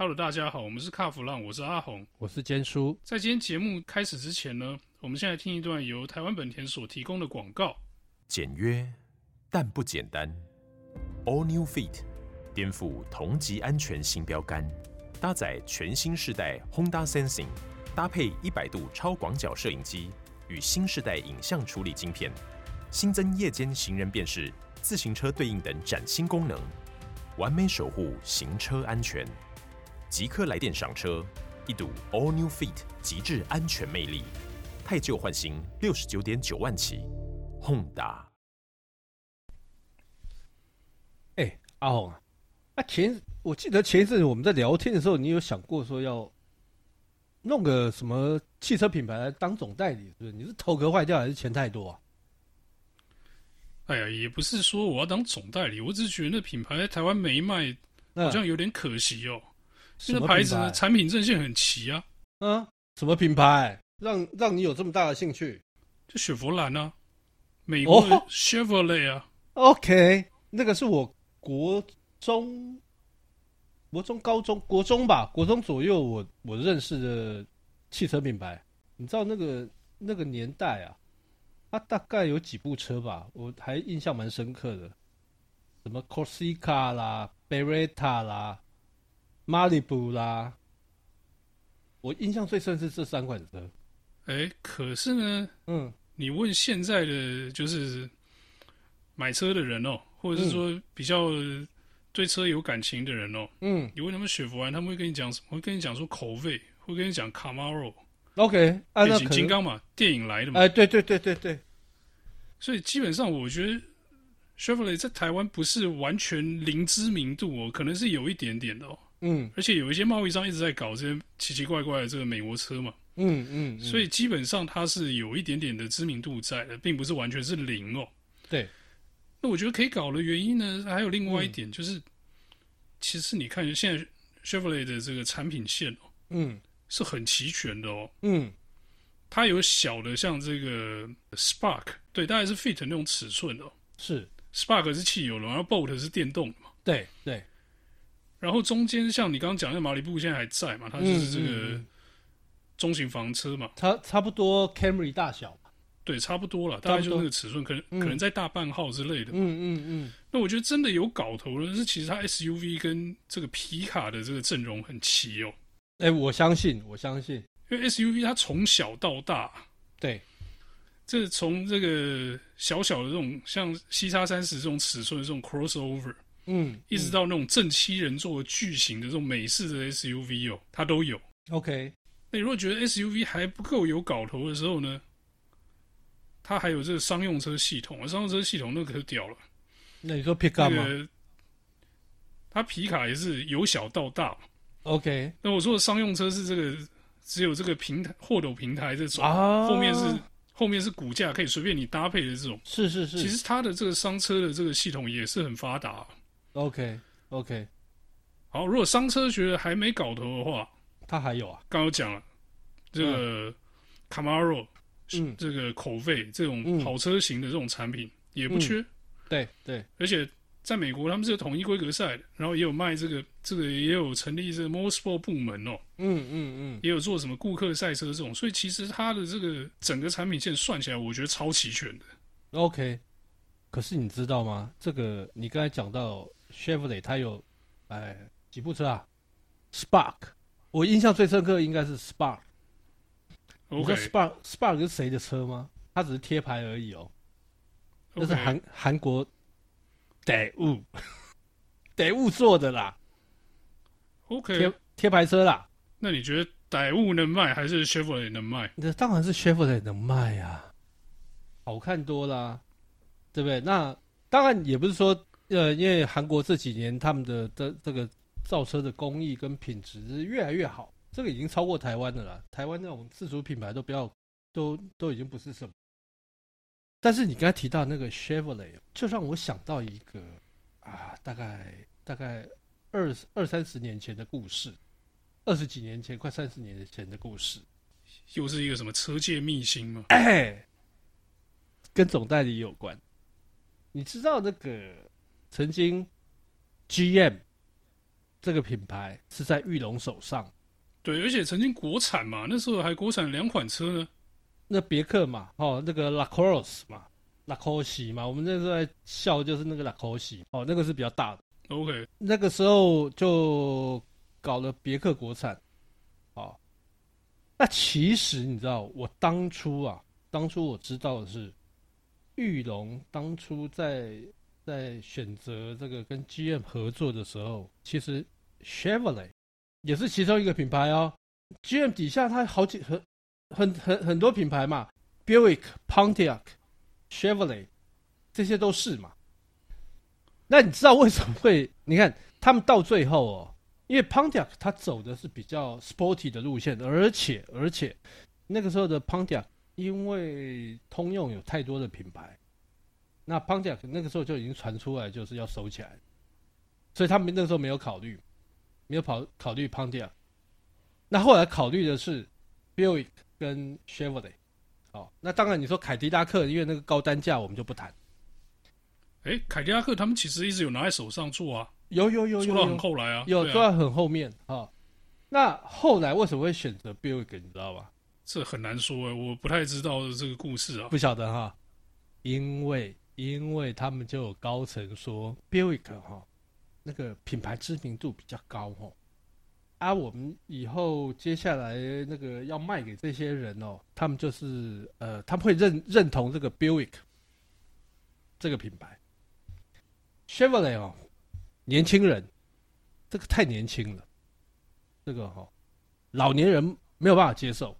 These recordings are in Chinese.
Hello，大家好，我们是卡弗浪，我是阿红，我是坚叔。在今天节目开始之前呢，我们先来听一段由台湾本田所提供的广告。简约但不简单，All New Fit，颠覆同级安全新标杆，搭载全新世代 Honda Sensing，搭配一百度超广角摄影机与新世代影像处理晶片，新增夜间行人辨识、自行车对应等崭新功能，完美守护行车安全。即刻来电赏车，一睹 All New Fit 极致安全魅力，太旧换新，六十九点九万起，Honda。哎、欸，阿红啊，啊前我记得前一阵子我们在聊天的时候，你有想过说要弄个什么汽车品牌来当总代理，是不是？你是头壳坏掉还是钱太多啊？哎呀，也不是说我要当总代理，我只是觉得那品牌在台湾没卖，好像有点可惜哦。这个牌子呢，产品阵线很齐啊。嗯，什么品牌让让你有这么大的兴趣？就雪佛兰啊，美国的 Chevrolet 啊。Oh, OK，那个是我国中、国中、高中、国中吧，国中左右我我认识的汽车品牌。你知道那个那个年代啊，它大概有几部车吧？我还印象蛮深刻的，什么 Corsica 啦、Beretta 啦。马里布啦，我印象最深是这三款车。哎，可是呢，嗯，你问现在的就是买车的人哦，或者是说比较对车有感情的人哦，嗯，你问他们雪佛兰，他们会跟你讲什么？会跟你讲说口味，会跟你讲卡马罗。OK，变形金刚嘛，电影来的嘛。哎，对对对对对。所以基本上，我觉得 Chevrolet 在台湾不是完全零知名度哦，可能是有一点点的哦。嗯，而且有一些贸易商一直在搞这些奇奇怪怪的这个美国车嘛，嗯嗯，嗯，所以基本上它是有一点点的知名度在的，并不是完全是零哦。对，那我觉得可以搞的原因呢，还有另外一点就是，嗯、其实你看现在 Chevrolet 的这个产品线哦，嗯，是很齐全的哦，嗯，它有小的像这个 Spark，对，大概是 Fit 那种尺寸的，哦，是。Spark 是汽油的，然后 Bolt 是电动的嘛，对对。然后中间像你刚刚讲的马里布现在还在嘛？它就是这个中型房车嘛，差差不多 Camry 大小，对，差不多了，大概就那个尺寸，可能、嗯、可能在大半号之类的。嗯嗯嗯。那我觉得真的有搞头的是，其实它 SUV 跟这个皮卡的这个阵容很齐哦。哎、欸，我相信，我相信，因为 SUV 它从小到大，对，这从这个小小的这种像 CX-30 这种尺寸的这种 crossover。嗯，一直到那种正七人座的巨型的这种美式的 SUV 哦，它都有。OK，那你如果觉得 SUV 还不够有搞头的时候呢，它还有这个商用车系统啊，商用车系统那可屌了。那你说皮卡吗？那个，它皮卡也是由小到大。OK，那我说的商用车是这个只有这个平台货斗平台这种，啊、后面是后面是骨架可以随便你搭配的这种。是是是，其实它的这个商车的这个系统也是很发达。Okay. 好。如果商车觉得还没搞头的话，它还有啊。刚刚讲了这个 Camaro，嗯，这个口味这种跑车型的这种产品也不缺。嗯、对对，而且在美国他们是有统一规格赛的，然后也有卖这个，这个也有成立这个 Motorsport 部门哦。嗯嗯嗯，也有做什么顾客赛车这种，所以其实它的这个整个产品线算起来，我觉得超齐全的。OK，可是你知道吗？这个你刚才讲到。Chevrolet 它有，哎，几部车啊？Spark，我印象最深刻应该是 Spark。你知道 Spark Spark 是谁的车吗？它只是贴牌而已哦。那.是韩韩国代物，代物做的啦。OK，贴贴牌车啦。那你觉得代物能卖还是 Chevrolet 能卖？那当然是 Chevrolet 能卖呀，好看多啦，对不对？那当然也不是说。呃，因为韩国这几年他们的的这个造车的工艺跟品质是越来越好，这个已经超过台湾的了。台湾那种自主品牌都不要，都都已经不是什么。但是你刚才提到那个 Chevrolet，就让我想到一个啊，大概大概二二三十年前的故事，二十几年前，快三十年前的故事，又是一个什么车界秘辛吗？哎，跟总代理有关。你知道那个？曾经，GM 这个品牌是在玉龙手上。对，而且曾经国产嘛，那时候还国产两款车呢。那别克嘛，哦，那个 Lacrosse 嘛，Lacrosse 嘛，我们那时候在笑，就是那个 Lacrosse 哦，那个是比较大的。OK，那个时候就搞了别克国产。哦，那其实你知道，我当初啊，当初我知道的是，玉龙当初在在选择这个跟 GM 合作的时候，其实 Chevrolet。也是其中一个品牌哦，GM 底下它好几很很很很多品牌嘛，Buick、Pontiac、Chevrolet，这些都是嘛。那你知道为什么会？你看他们到最后哦，因为 Pontiac 它走的是比较 sporty 的路线，而且而且那个时候的 Pontiac 因为通用有太多的品牌，那 Pontiac 那个时候就已经传出来就是要收起来，所以他们那个时候没有考虑。没有考考虑 Pontiac，那后来考虑的是 Buick 跟 Chevrolet，哦，那当然你说凯迪拉克，因为那个高单价我们就不谈。哎，凯迪拉克他们其实一直有拿在手上做啊，有有有有，做到很后来啊，有做到很后面啊、哦。那后来为什么会选择 Buick，你知道吧？这很难说哎，我不太知道这个故事啊，不晓得哈。因为因为他们就有高层说 Buick 哈。那个品牌知名度比较高哦，啊，我们以后接下来那个要卖给这些人哦，他们就是呃，他们会认认同这个 Buick 这个品牌，Chevrolet 哦，年轻人这个太年轻了，这个哈、哦，老年人没有办法接受。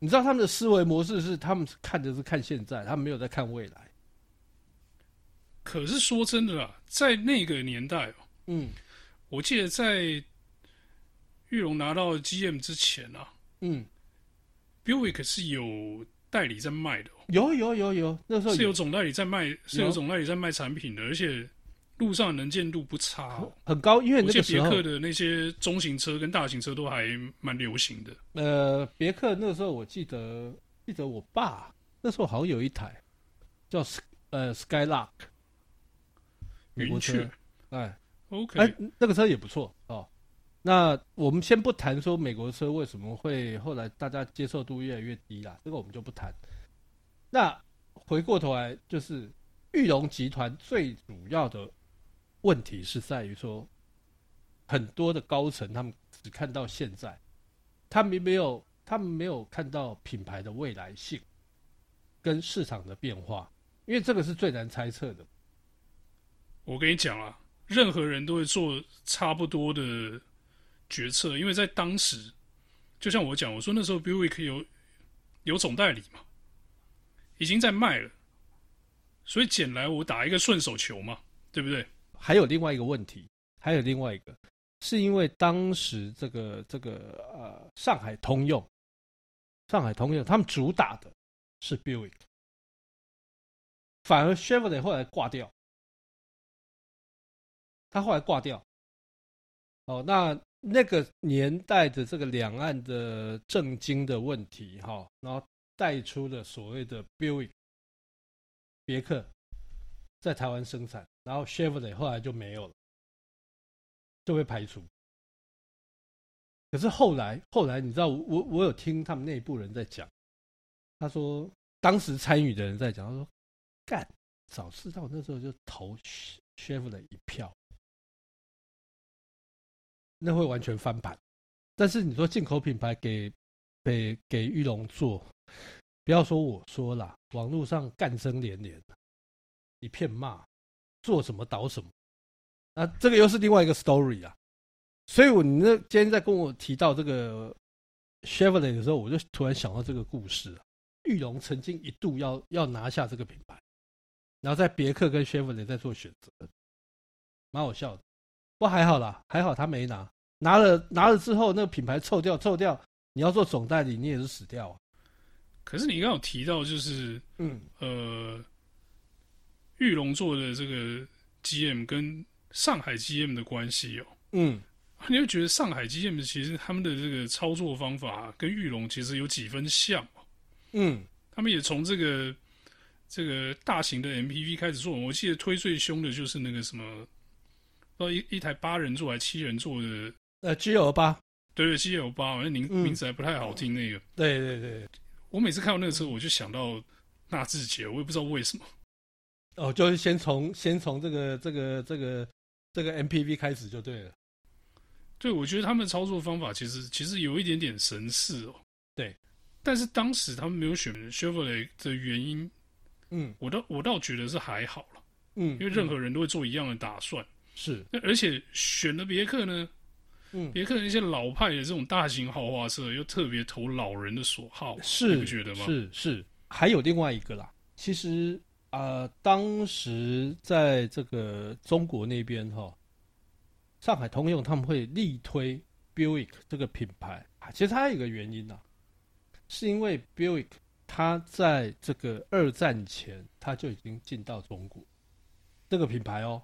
你知道他们的思维模式是，他们看的是看现在，他们没有在看未来。可是说真的啦，在那个年代哦，嗯，我记得在玉龙拿到 GM 之前啊，嗯，Buick 是有代理在卖的，有有有有，那时候是有总代理在卖，是有总代理在卖产品的，而且路上能见度不差，很高，因为那个别克的那些中型车跟大型车都还蛮流行的。呃，别克那个时候我记得，记得我爸那时候好像有一台叫呃 Skylark。美国车，哎，OK，哎，那个车也不错哦。那我们先不谈说美国车为什么会后来大家接受度越来越低啦，这个我们就不谈。那回过头来，就是玉龙集团最主要的问题是在于说，很多的高层他们只看到现在，他们没有，他们没有看到品牌的未来性跟市场的变化，因为这个是最难猜测的。我跟你讲啊，任何人都会做差不多的决策，因为在当时，就像我讲，我说那时候 Buick 有有总代理嘛，已经在卖了，所以捡来我打一个顺手球嘛，对不对？还有另外一个问题，还有另外一个，是因为当时这个这个呃上海通用，上海通用他们主打的是 Buick，反而 Chevrolet 后来挂掉。他后来挂掉，哦，那那个年代的这个两岸的政经的问题，哈，然后带出了所谓的 Buick 别克在台湾生产，然后 Chevrolet 后来就没有了，就被排除。可是后来，后来你知道，我我有听他们内部人在讲，他说当时参与的人在讲，他说干，早知道那时候就投 Chevrolet 一票。那会完全翻盘，但是你说进口品牌给给给玉龙做，不要说我说啦，网络上干声连连，一片骂，做什么倒什么，啊，这个又是另外一个 story 啊。所以我你那今天在跟我提到这个 Chevrolet 的时候，我就突然想到这个故事啊。裕隆曾经一度要要拿下这个品牌，然后在别克跟 Chevrolet 在做选择，蛮好笑的。不还好啦，还好他没拿，拿了拿了之后，那个品牌臭掉臭掉，你要做总代理，你也是死掉啊。可是你刚刚有提到，就是嗯。呃，玉龙做的这个 GM 跟上海 GM 的关系哦，嗯，你会觉得上海 GM 其实他们的这个操作方法跟玉龙其实有几分像，嗯，他们也从这个这个大型的 MPV 开始做，我记得推最凶的就是那个什么。不一一台八人座还是七人座的，呃，G L 八，对对，G L 八，反正名名字还不太好听那个。嗯、对对对，我每次看到那个车，我就想到纳智捷，我也不知道为什么。哦，就是先从先从这个这个这个这个 M P V 开始就对了。对，我觉得他们的操作方法其实其实有一点点神似哦。对，但是当时他们没有选 Chevrolet 的原因，嗯，我倒我倒觉得是还好了，嗯，因为任何人都会做一样的打算。是，而且选了别克呢，嗯，别克那些老派的这种大型豪华车又特别投老人的所好，是，你不觉得吗？是是，还有另外一个啦，其实啊、呃，当时在这个中国那边哈。上海通用他们会力推 Buick 这个品牌，其实它还有一个原因呢、啊，是因为 Buick 它在这个二战前，它就已经进到中国这个品牌哦，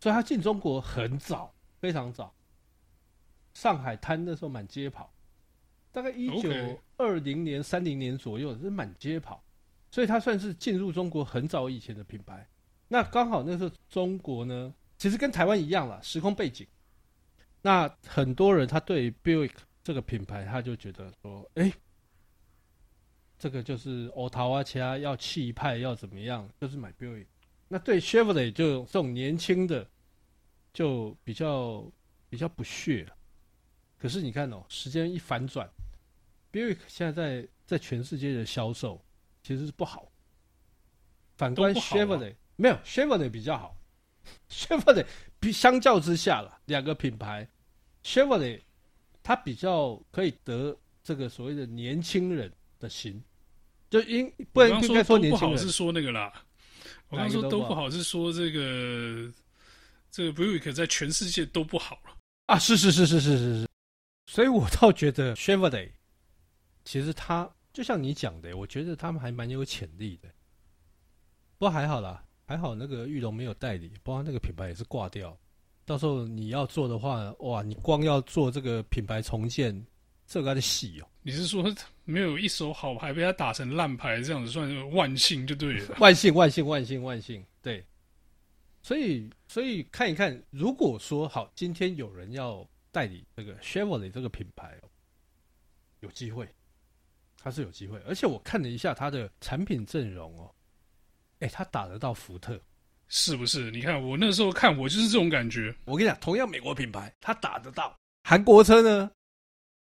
所以他进中国很早，非常早。上海滩那时候满街跑，大概一九二零年、三零年左右是满街跑，所以它算是进入中国很早以前的品牌。那刚好那时候中国呢，其实跟台湾一样了，时空背景。那很多人他对 Buick 这个品牌，他就觉得说，哎，这个就是欧陶啊，其他要气派要怎么样，就是买 Buick。那对 Chevrolet 就这种年轻的，就比较比较不屑。可是你看哦，时间一反转，Buick 现在在在全世界的销售其实是不好。反观 Chevrolet，没有 Chevrolet 比较好，Chevrolet。比相较之下了，两个品牌，Chevrolet，它比较可以得这个所谓的年轻人的心，就因不能应该说年轻人，不好是说那个啦。我刚说都不好是说这个这个 Buick 在全世界都不好了啊，是是是是是是是，所以我倒觉得 Chevrolet，其实它就像你讲的，我觉得他们还蛮有潜力的，不过还好啦。还好那个玉龙没有代理，不然那个品牌也是挂掉。到时候你要做的话，哇，你光要做这个品牌重建，这个还得细哦。你是说没有一手好牌被他打成烂牌，这样子算是万幸就对了。万幸万幸万幸万幸，对。所以所以看一看，如果说好，今天有人要代理这个 Chevrolet 这个品牌哦，有机会，他是有机会。而且我看了一下他的产品阵容哦。哎、欸，他打得到福特，是不是？你看我那时候看，我就是这种感觉。我跟你讲，同样美国品牌，他打得到。韩国车呢，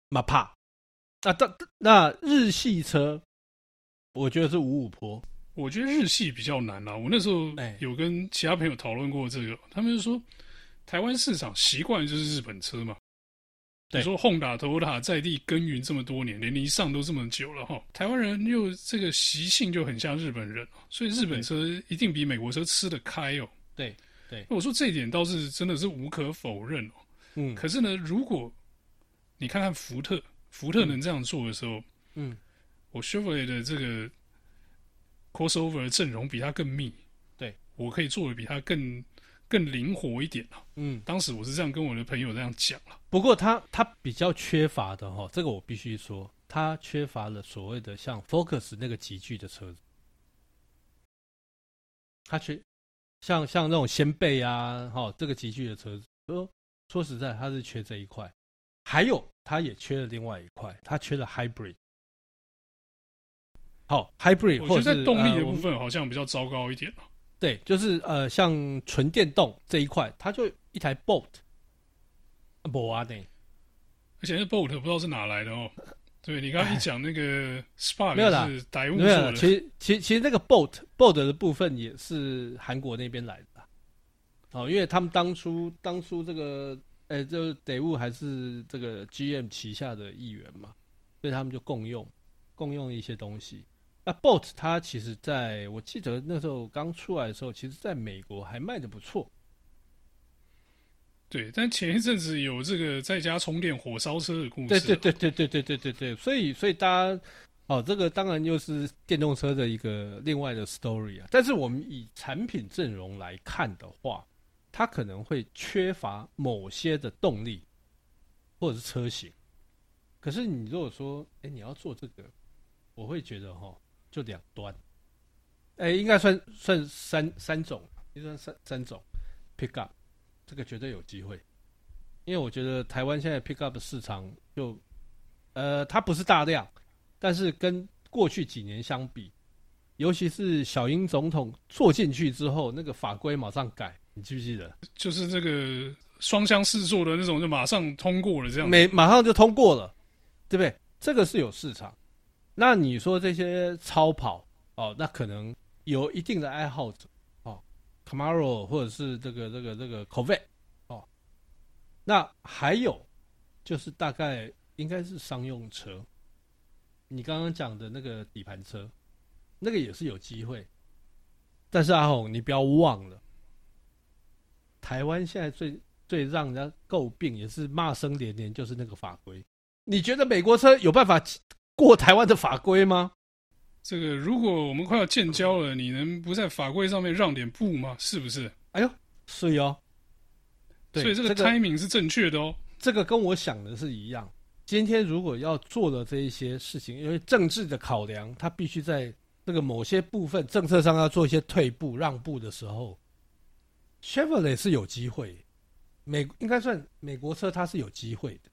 嘛怕。啊，那那日系车，我觉得是五五坡。我觉得日系比较难啊。我那时候有跟其他朋友讨论过这个，欸、他们就说，台湾市场习惯就是日本车嘛。你说 Honda、Toyota 在地耕耘这么多年，年龄上都这么久了哈，台湾人又这个习性就很像日本人，所以日本车一定比美国车吃得开哦。对对，我说这一点倒是真的是无可否认哦。嗯，可是呢，如果你看看福特，福特能这样做的时候，嗯，我 Chevrolet 的这个 Crossover 的阵容比它更密，对，我可以做的比它更。更灵活一点了。嗯，当时我是这样跟我的朋友这样讲了。不过他他比较缺乏的哈，这个我必须说，他缺乏了所谓的像 Focus 那个集聚的车子。他缺像像那种掀背啊，哈，这个集聚的车子。说说实在，他是缺这一块。还有，它也缺了另外一块，它缺了 Hybrid。好，Hybrid，我觉得在动力的部分好像比较糟糕一点。对，就是呃，像纯电动这一块，它就一台 Bolt，博啊，对，而且那 Bolt 不知道是哪来的哦。对，你刚刚一讲那个 Spark 没有啦，没有啦，其实其实其实那个 Bolt Bolt 的部分也是韩国那边来的，哦，因为他们当初当初这个呃，就得物还是这个 GM 旗下的一员嘛，所以他们就共用共用一些东西。那 Bolt 它其实在我记得那时候刚出来的时候，其实在美国还卖的不错。对，但前一阵子有这个在家充电火烧车的故事。对对对对对对对对对，所以所以大家哦，这个当然又是电动车的一个另外的 story 啊。但是我们以产品阵容来看的话，它可能会缺乏某些的动力或者是车型。可是你如果说，哎，你要做这个，我会觉得哈。就两端，哎、应该算算三三种，应该算三三种，pick up，这个绝对有机会，因为我觉得台湾现在 pick up 的市场就，呃，它不是大量，但是跟过去几年相比，尤其是小英总统坐进去之后，那个法规马上改，你记不记得？就是这个双向试做的那种，就马上通过了，这样没马上就通过了，对不对？这个是有市场。那你说这些超跑哦，那可能有一定的爱好者哦。Camaro 或者是这个这个这个 Corvette 哦，那还有就是大概应该是商用车，你刚刚讲的那个底盘车，那个也是有机会。但是阿红，你不要忘了，台湾现在最最让人家诟病也是骂声连连，就是那个法规。你觉得美国车有办法过台湾的法规吗？这个，如果我们快要建交了，你能不在法规上面让点步吗？是不是？哎呦，是哟。对，所以这个 timing 是正确的哦。这个跟我想的是一样。今天如果要做的这一些事情，因为政治的考量，它必须在这个某些部分政策上要做一些退步让步的时候，Chevrolet 是有机会。美应该算美国车，它是有机会的。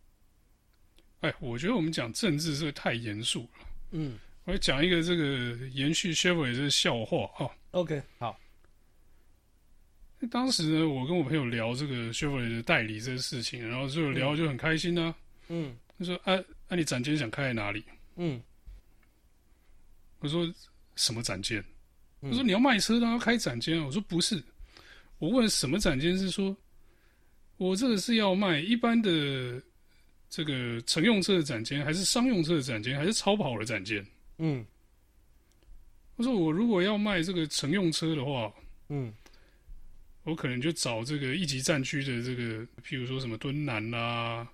哎，我觉得我们讲政治是太严肃了。嗯。我讲一个这个延续 Chevrolet 这个笑话哈。OK，好。当时呢，我跟我朋友聊这个 Chevrolet 的代理这个事情，然后就聊就很开心呢、啊。嗯。他说：“啊，那、啊、你展间想开在哪里？”嗯。我说：“什么展间？”他说：“你要卖车，当然要开展间。”我说：“不是，我问什么展间是说，我这个是要卖一般的这个乘用车的展间，还是商用车的展间，还是超跑的展间？”嗯，我说我如果要卖这个乘用车的话，嗯，我可能就找这个一级战区的这个，譬如说什么敦南啦，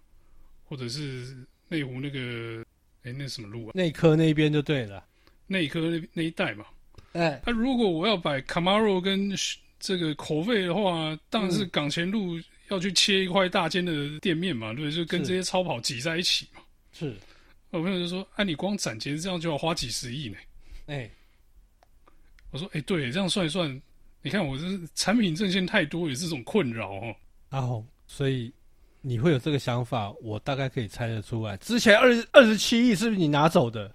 或者是内湖那个，哎，那什么路啊？内科那边就对了，内科那那一带嘛。哎，那如果我要摆 Camaro 跟这个 Corvette 的话，当然是港前路要去切一块大间的店面嘛，对，就跟这些超跑挤在一起嘛。是。我朋友就说：“哎、啊，你光展间这样就要花几十亿呢。”哎，我说：“哎、欸，对，这样算一算，你看我这产品阵线太多，也是这种困扰哦。”阿红，所以你会有这个想法，我大概可以猜得出来。之前二二十七亿是不是你拿走的？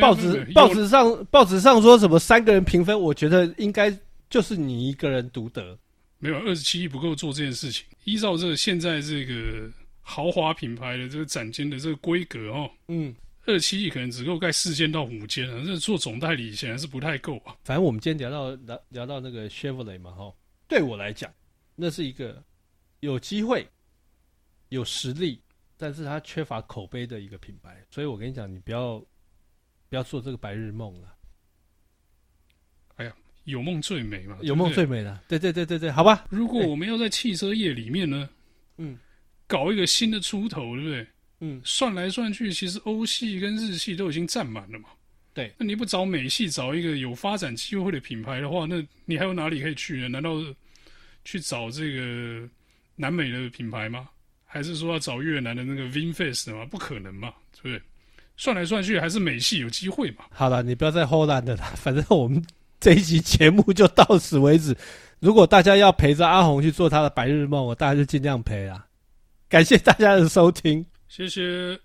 报纸报纸上报纸上说什么三个人平分？我觉得应该就是你一个人独得。没有，二十七亿不够做这件事情。依照这个现在这个。豪华品牌的这个展间的这个规格哦，嗯，二十七亿可能只够盖四间到五间啊，这做总代理显然是不太够啊。反正我们今天聊到聊聊到那个 Chevrolet 嘛，哈，对我来讲，那是一个有机会、有实力，但是它缺乏口碑的一个品牌。所以我跟你讲，你不要不要做这个白日梦了。哎呀，有梦最美嘛，有梦最美了。对对对对对，好吧。如果我们要在汽车业里面呢，嗯。搞一个新的出头，对不对？嗯，算来算去，其实欧系跟日系都已经占满了嘛。对，那你不找美系，找一个有发展机会的品牌的话，那你还有哪里可以去呢？难道去找这个南美的品牌吗？还是说要找越南的那个 VinFast 吗？不可能嘛，对不对？算来算去，还是美系有机会嘛。好了，你不要再 hold on 的了，反正我们这一集节目就到此为止。如果大家要陪着阿红去做他的白日梦，我大家就尽量陪啊。感谢大家的收听，谢谢。